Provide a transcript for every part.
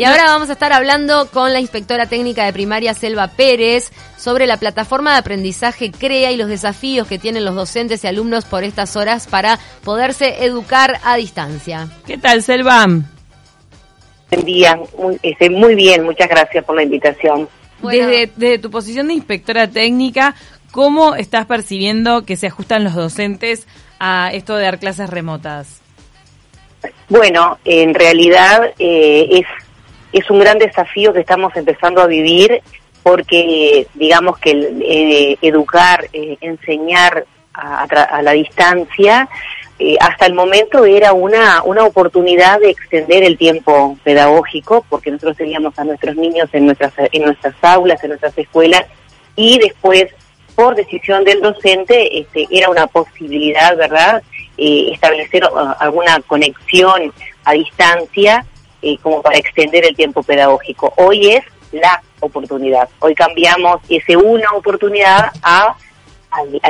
Y ahora vamos a estar hablando con la inspectora técnica de primaria Selva Pérez sobre la plataforma de aprendizaje CREA y los desafíos que tienen los docentes y alumnos por estas horas para poderse educar a distancia. ¿Qué tal, Selva? Buen día, muy, este, muy bien, muchas gracias por la invitación. Desde, desde tu posición de inspectora técnica, ¿cómo estás percibiendo que se ajustan los docentes a esto de dar clases remotas? Bueno, en realidad eh, es, es un gran desafío que estamos empezando a vivir porque digamos que eh, educar, eh, enseñar a, a, la distancia, hasta el momento era una, una oportunidad de extender el tiempo pedagógico, porque nosotros teníamos a nuestros niños en nuestras, en nuestras aulas, en nuestras escuelas, y después, por decisión del docente, este, era una posibilidad, ¿verdad?, eh, establecer alguna conexión a distancia eh, como para extender el tiempo pedagógico. Hoy es la oportunidad. Hoy cambiamos ese una oportunidad a,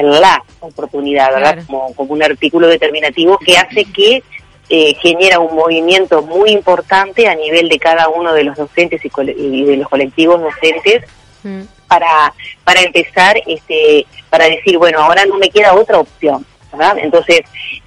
la oportunidad, ¿verdad? Como, como un artículo determinativo que hace que eh, genera un movimiento muy importante a nivel de cada uno de los docentes y, y de los colectivos docentes mm. para para empezar este para decir bueno ahora no me queda otra opción entonces,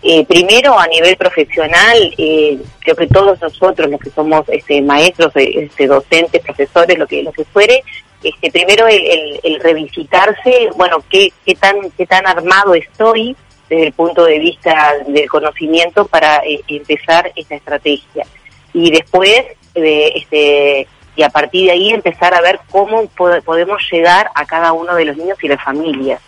eh, primero a nivel profesional, eh, creo que todos nosotros, los que somos este, maestros, eh, este, docentes, profesores, lo que lo que fuere, este, primero el, el, revisitarse, bueno, qué, qué tan qué tan armado estoy desde el punto de vista del conocimiento para empezar esta estrategia y después este y a partir de ahí empezar a ver cómo podemos llegar a cada uno de los niños y las familias.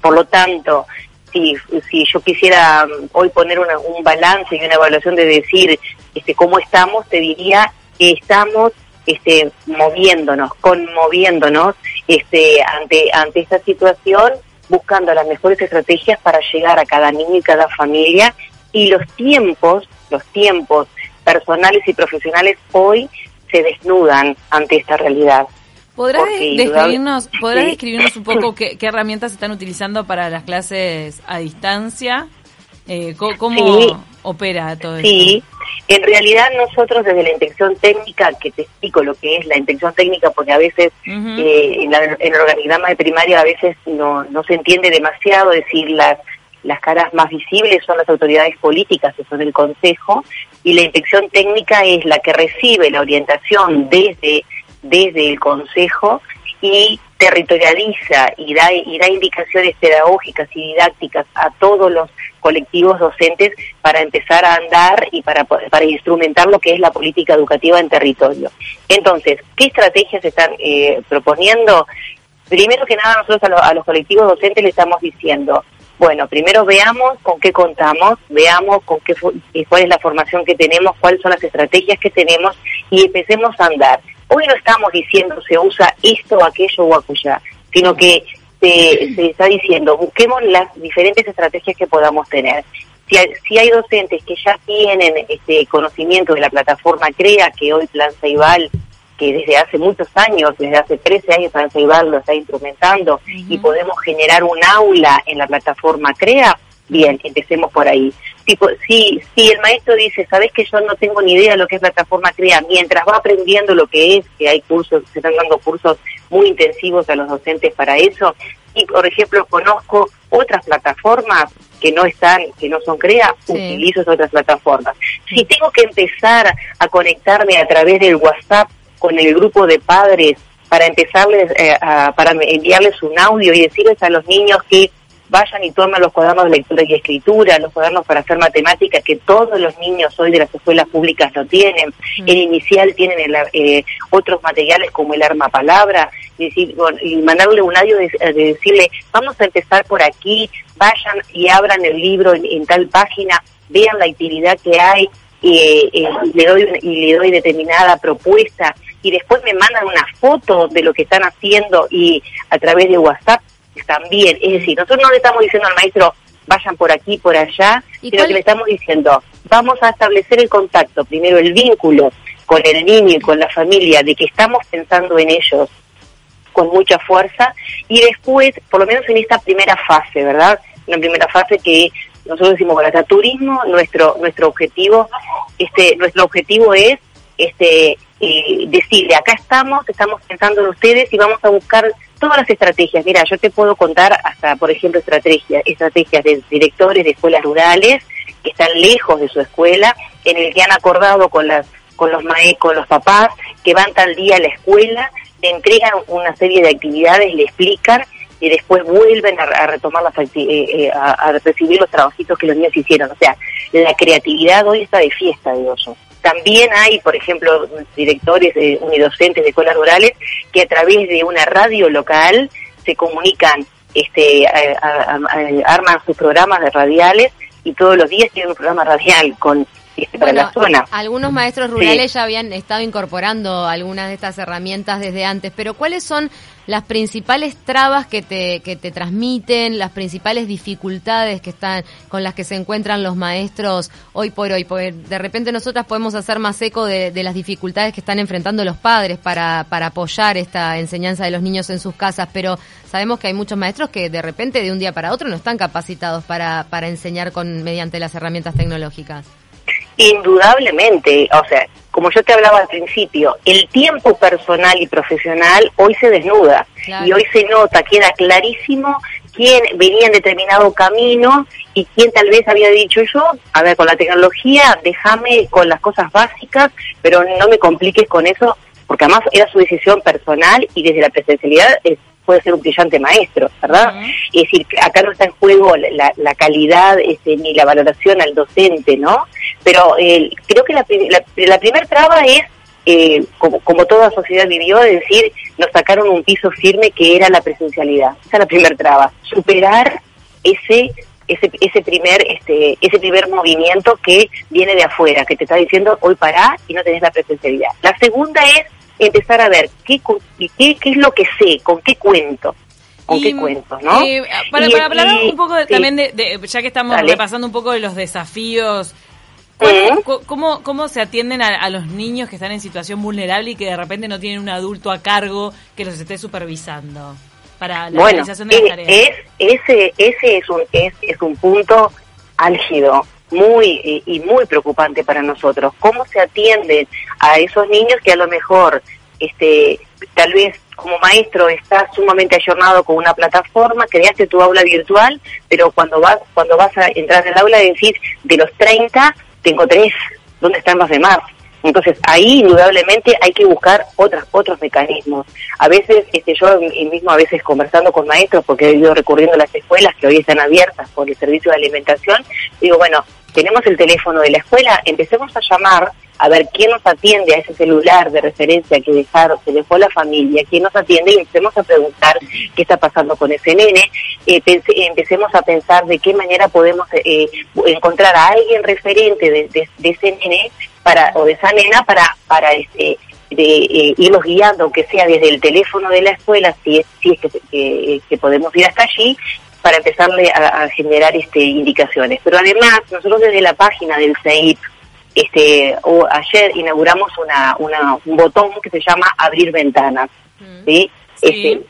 Por lo tanto, si, si yo quisiera um, hoy poner un balance y una evaluación de decir este cómo estamos, te diría que estamos este, moviéndonos, conmoviéndonos este, ante, ante esta situación, buscando las mejores estrategias para llegar a cada niño y cada familia y los tiempos, los tiempos personales y profesionales hoy se desnudan ante esta realidad. ¿Podrás, describirnos, ¿podrás describirnos un poco qué, herramientas están utilizando para las clases a distancia? Eh, ¿Cómo, opera todo esto? Sí, en realidad nosotros desde la intención técnica, que te explico lo que es la intención técnica, porque a veces eh, en, el organigrama de primaria a veces no, no se entiende demasiado, decir, las, las caras más visibles son las autoridades políticas, que son el Consejo, y la intención técnica es la que recibe la orientación desde desde el Consejo y territorializa y da, y da indicaciones pedagógicas y didácticas a todos los colectivos docentes para empezar a andar y para, para instrumentar lo que es la política educativa en territorio. Entonces, ¿qué estrategias están eh, proponiendo? Primero que nada, nosotros a, a los colectivos docentes le estamos diciendo, bueno, primero veamos con qué contamos, veamos con qué cuál es la formación que tenemos, cuáles son las estrategias que tenemos y empecemos a andar. Hoy no estamos diciendo se usa esto, aquello o aquella, sino que se, está diciendo busquemos las diferentes estrategias que podamos tener. Si hay, si hay docentes que ya tienen este conocimiento de la plataforma CREA, que hoy Plan Ceibal, que desde hace muchos años, desde hace 13 años Plan Ceibal lo está instrumentando, y podemos generar un aula en la plataforma CREA, bien, empecemos por ahí si, si, el maestro dice, sabes que yo no tengo ni idea de lo que es plataforma CREA, mientras va aprendiendo lo que es, que hay cursos, se están dando cursos muy intensivos a los docentes para eso, y por ejemplo conozco otras plataformas que no están, que no son CREA, utilizo esas otras plataformas. Si tengo que empezar a conectarme a través del WhatsApp con el grupo de padres para empezarles, eh, a, para enviarles un audio y decirles a los niños que vayan y tomen los cuadernos de lectura y escritura, los cuadernos para hacer matemáticas, que todos los niños hoy de las escuelas públicas lo tienen. Mm. En inicial tienen eh, otros materiales como el arma palabra, y, decir, y mandarle un audio de, decirle, vamos a empezar por aquí, vayan y abran el libro en, tal página, vean la actividad que hay, eh, eh, y, le doy, y le doy determinada propuesta y después me mandan una foto de lo que están haciendo y a través de WhatsApp también. Es decir, nosotros no le estamos diciendo al maestro vayan por aquí, por allá, sino que le estamos diciendo vamos a establecer el contacto, primero el vínculo con el niño y con la familia, de que estamos pensando en ellos con mucha fuerza y después, por lo menos en esta primera fase, ¿verdad? Una primera fase que nosotros decimos para turismo, nuestro nuestro objetivo este nuestro objetivo es este eh, decirle, acá estamos, estamos pensando en ustedes y vamos a buscar todas las estrategias. Mira, yo te puedo contar hasta, por ejemplo, estrategias, estrategias de directores de escuelas rurales que están lejos de su escuela, en el que han acordado con las con los maestros, con los papás, que van tal día a la escuela, le entregan una serie de actividades, le explican y después vuelven a, retomar las eh, eh, a, recibir los trabajitos que los niños hicieron. O sea, la creatividad hoy está de fiesta de oso. También hay, por ejemplo, directores eh, unidocentes de escuelas rurales que a través de una radio local se comunican, este, arman sus programas de radiales y todos los días tienen un programa radial con bueno, Algunos maestros rurales ya habían estado incorporando algunas de estas herramientas desde antes, pero ¿cuáles son las principales trabas que te, que te transmiten, las principales dificultades que están con las que se encuentran los maestros hoy por hoy? Porque de repente nosotras podemos hacer más eco de, de las dificultades que están enfrentando los padres para, para apoyar esta enseñanza de los niños en sus casas, pero sabemos que hay muchos maestros que de repente de un día para otro no están capacitados para, para enseñar con mediante las herramientas tecnológicas. Indudablemente, o sea, como yo te hablaba al principio, el tiempo personal y profesional hoy se desnuda. Y hoy se nota, queda clarísimo quién venía en determinado camino y quién tal vez había dicho yo, a ver, con la tecnología déjame con las cosas básicas, pero no me compliques con eso, porque además era su decisión personal y desde la presencialidad puede ser un brillante maestro, ¿verdad? Es decir, acá no está en juego la, la calidad este, ni la valoración al docente, ¿no? Pero eh, creo que la, la, primera traba es, eh, como, como toda sociedad vivió, es decir, nos sacaron un piso firme que era la presencialidad. Esa es la primera traba. Superar ese ese, ese primer este ese primer movimiento que viene de afuera, que te está diciendo hoy pará y no tenés la presencialidad. La segunda es empezar a ver qué, qué, qué es lo que sé, con qué cuento. ¿Con qué cuento, no? Eh, para, hablar un poco también de, ya que estamos repasando un poco de los desafíos ¿Cómo, ¿Cómo se atienden a, los niños que están en situación vulnerable y que de repente no tienen un adulto a cargo que los esté supervisando para la realización de las tareas? Es, ese, ese es un, es, es un punto álgido muy y muy preocupante para nosotros. ¿Cómo se atienden a esos niños que a lo mejor, este, tal vez como maestro estás sumamente ayornado con una plataforma, creaste tu aula virtual, pero cuando vas cuando vas a entrar al aula decís de los 30 tengo tres, ¿dónde están los demás? Entonces ahí indudablemente hay que buscar otras, otros mecanismos. A veces, este, yo mismo a veces conversando con maestros, porque he ido recurriendo a las escuelas que hoy están abiertas por el servicio de alimentación, digo, bueno, tenemos el teléfono de la escuela, empecemos a llamar a ver quién nos atiende a ese celular de referencia que dejaron, se dejó la familia, quién nos atiende y empecemos a preguntar qué está pasando con ese nene, eh, empecemos a pensar de qué manera podemos eh, encontrar a alguien referente de, ese nene para o de esa nena para para este eh, irlos guiando, aunque sea desde el teléfono de la escuela, si es, si es que, que podemos ir hasta allí, para empezarle a, generar este, indicaciones. Pero además, nosotros desde la página del CEIP, este, o ayer inauguramos una, una, un botón que se llama abrir ventanas, mm. ¿sí? Este,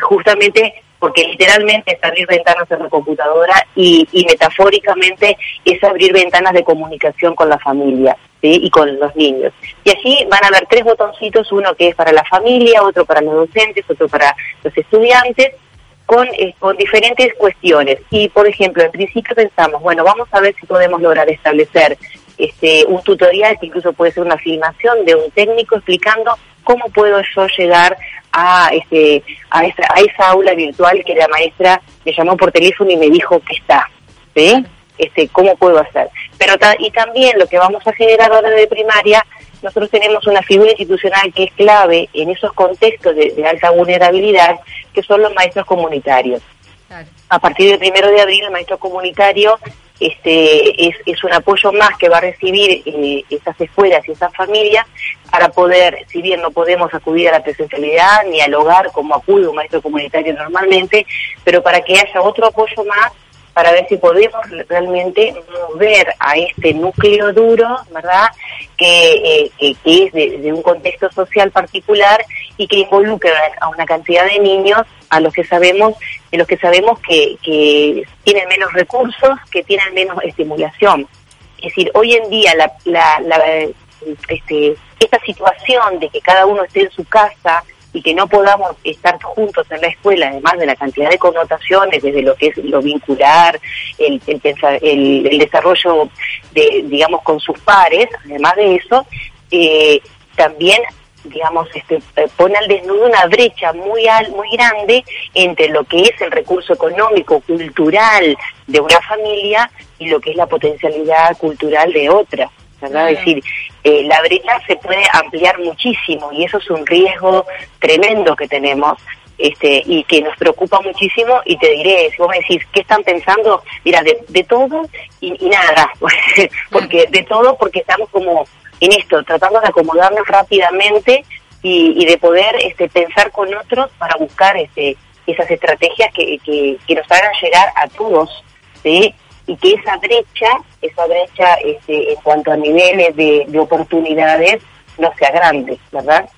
justamente porque literalmente es abrir ventanas en la computadora y, y metafóricamente es abrir ventanas de comunicación con la familia ¿sí? y con los niños. Y allí van a haber tres botoncitos, uno que es para la familia, otro para los docentes, otro para los estudiantes, con, eh, con diferentes cuestiones. Y, por ejemplo, en principio pensamos, bueno, vamos a ver si podemos lograr establecer este, un tutorial que incluso puede ser una filmación de un técnico explicando cómo puedo yo llegar a, este, a, esa, a esa aula virtual que la maestra me llamó por teléfono y me dijo que está. ¿sí? Este, ¿Cómo puedo hacer? Pero y también lo que vamos a generar ahora de primaria nosotros tenemos una figura institucional que es clave en esos contextos de, alta vulnerabilidad, que son los maestros comunitarios. A partir del primero de abril, el maestro comunitario este, es, un apoyo más que va a recibir eh, esas escuelas y esas familias para poder, si bien no podemos acudir a la presencialidad ni al hogar como acude un maestro comunitario normalmente, pero para que haya otro apoyo más para ver si podemos realmente mover a este núcleo duro, ¿verdad? Que, eh, es de, un contexto social particular y que involucra a una cantidad de niños a los que sabemos, de los que sabemos que, que tienen menos recursos, que tienen menos estimulación. Es decir, hoy en día la, la, este, esta situación de que cada uno esté en su casa y que no podamos estar juntos en la escuela, además de la cantidad de connotaciones desde lo que es lo vincular, el, el, desarrollo de, digamos, con sus pares, además de eso, eh, también digamos, este, eh, pone al desnudo una brecha muy al, muy grande entre lo que es el recurso económico, cultural de una familia y lo que es la potencialidad cultural de otra. ¿Verdad? Es decir, eh, la brecha se puede ampliar muchísimo y eso es un riesgo tremendo que tenemos este, y que nos preocupa muchísimo y te diré, si vos me decís, ¿qué están pensando? Mira, de, de todo y, y nada, porque de todo porque estamos como en esto, tratando de acomodarnos rápidamente y, de poder este, pensar con otros para buscar este, esas estrategias que, que, nos hagan llegar a todos, ¿sí? Y que esa brecha, esa brecha este, en cuanto a niveles de, de oportunidades no sea grande, ¿verdad?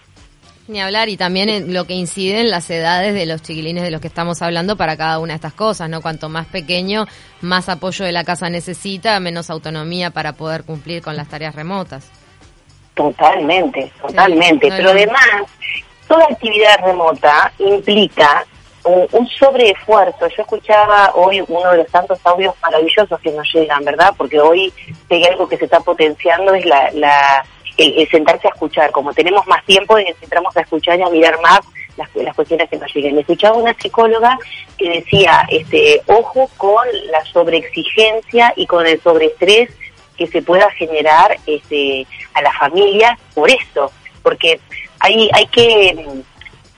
Ni hablar, y también en lo que incide en las edades de los chiquilines de los que estamos hablando para cada una de estas cosas, ¿no? Cuanto más pequeño, más apoyo de la casa necesita, menos autonomía para poder cumplir con las tareas remotas. Totalmente, totalmente. Pero además, toda actividad remota implica un, sobreesfuerzo. Yo escuchaba hoy uno de los tantos audios maravillosos que nos llegan, ¿verdad? Porque hoy hay algo que se está potenciando es la, la el, sentarse a escuchar. Como tenemos más tiempo, entramos a escuchar y a mirar más las, las cuestiones que nos llegan. Escuchaba una psicóloga que decía, este, ojo con la sobreexigencia y con el sobreestrés que se pueda generar este, a la familia por esto, porque hay, hay que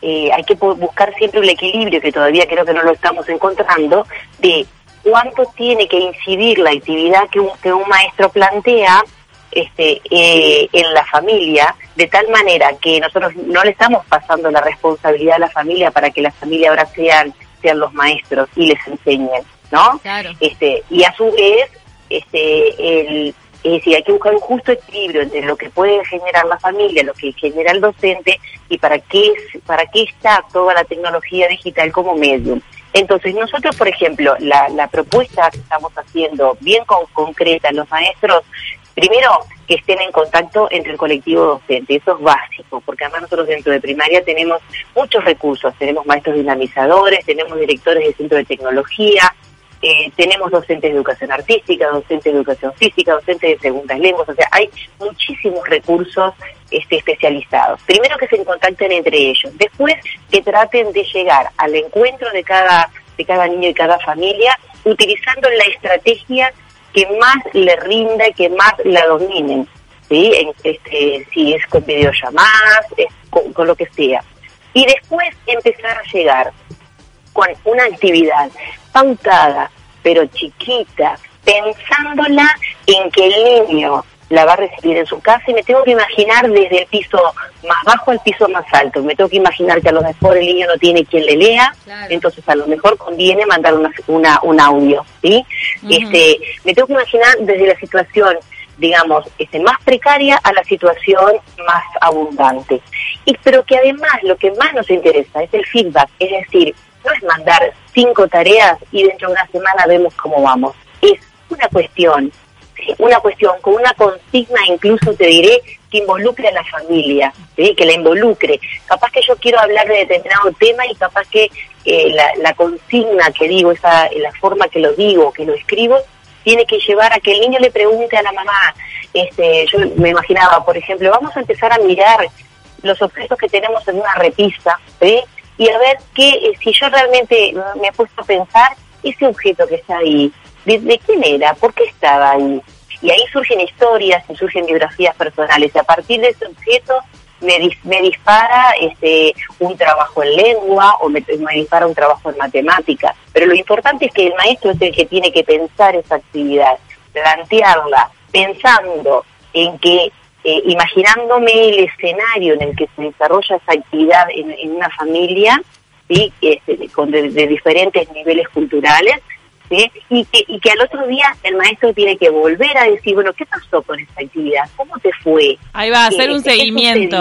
eh, hay que buscar siempre un equilibrio que todavía creo que no lo estamos encontrando de cuánto tiene que incidir la actividad que un, que un maestro plantea este, eh, en la familia, de tal manera que nosotros no le estamos pasando la responsabilidad a la familia para que la familia ahora sean, sean los maestros y les enseñen, ¿no? Este, y a su vez este, el, es decir, hay que buscar un justo equilibrio entre lo que puede generar la familia, lo que genera el docente y para qué, para qué está toda la tecnología digital como medio. Entonces, nosotros, por ejemplo, la, la propuesta que estamos haciendo bien con, concreta, los maestros, primero, que estén en contacto entre el colectivo docente, eso es básico, porque además nosotros dentro de primaria tenemos muchos recursos, tenemos maestros dinamizadores, tenemos directores de centro de tecnología, eh, tenemos docentes de educación artística, docentes de educación física, docentes de segundas lenguas, o sea, hay muchísimos recursos este, especializados. Primero que se contacten entre ellos, después que traten de llegar al encuentro de cada, de cada niño y cada familia utilizando la estrategia que más le rinda y que más la dominen, ¿sí? este, si es con videollamadas, con, con lo que sea. Y después empezar a llegar con una actividad pautada, pero chiquita, pensándola en que el niño la va a recibir en su casa y me tengo que imaginar desde el piso más bajo al piso más alto. Me tengo que imaginar que a lo mejor el niño no tiene quien le lea, entonces a lo mejor conviene mandar una, una un audio, ¿sí? Este, me tengo que imaginar desde la situación digamos, este, más precaria a la situación más abundante. Y pero que además lo que más nos interesa es el feedback, es decir, no es mandar cinco tareas y dentro de una semana vemos cómo vamos. Es una cuestión, una cuestión con una consigna, incluso te diré, que involucre a la familia, que la involucre. Capaz que yo quiero hablar de determinado tema y capaz que eh, la, consigna que digo, esa, la forma que lo digo, que lo escribo, tiene que llevar a que el niño le pregunte a la mamá. Este, yo me imaginaba, por ejemplo, vamos a empezar a mirar los objetos que tenemos en una repisa, ¿sí? Y a ver que eh, si yo realmente me he puesto a pensar, ese objeto que está ahí, ¿de, quién era? ¿Por qué estaba ahí? Y ahí surgen historias y surgen biografías personales. Y a partir de ese objeto me, me dispara este, un trabajo en lengua o me, me, dispara un trabajo en matemática. Pero lo importante es que el maestro es el que tiene que pensar esa actividad, plantearla, pensando en que eh, imaginándome el escenario en el que se desarrolla esa actividad en, una familia, ¿sí? Este, con de, diferentes niveles culturales, ¿sí? y, que, y que al otro día el maestro tiene que volver a decir, bueno, ¿qué pasó con esta actividad? ¿Cómo te fue? Ahí va, a hacer un seguimiento.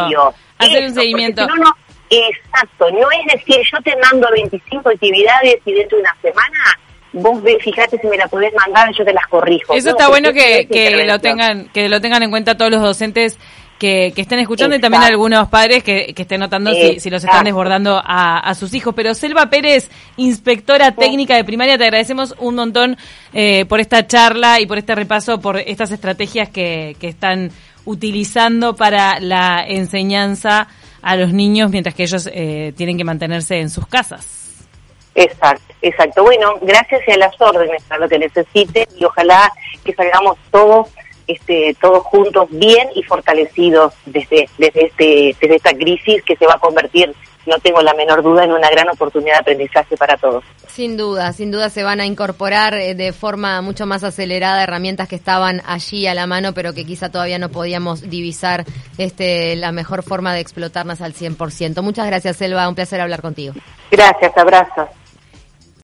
Hacer un seguimiento. No, no, exacto, no es decir, yo te mando 25 actividades y dentro de una semana vos ve, fíjate si me la podés mandar, yo te las corrijo. Eso está bueno que, que lo tengan que lo tengan en cuenta todos los docentes que, estén escuchando y también algunos padres que, estén notando si, los están desbordando a, sus hijos. Pero Selva Pérez, inspectora técnica de primaria, te agradecemos un montón eh, por esta charla y por este repaso, por estas estrategias que, que están utilizando para la enseñanza a los niños mientras que ellos eh, tienen que mantenerse en sus casas. Exacto, exacto. Bueno, gracias y a las órdenes para lo que necesiten y ojalá que salgamos todos este, todos juntos bien y fortalecidos desde, desde, este, desde esta crisis que se va a convertir, no tengo la menor duda, en una gran oportunidad de aprendizaje para todos. Sin duda, sin duda se van a incorporar eh, de forma mucho más acelerada herramientas que estaban allí a la mano, pero que quizá todavía no podíamos divisar este, la mejor forma de explotarlas al 100%. Muchas gracias, Selva. Un placer hablar contigo. Gracias, abrazos.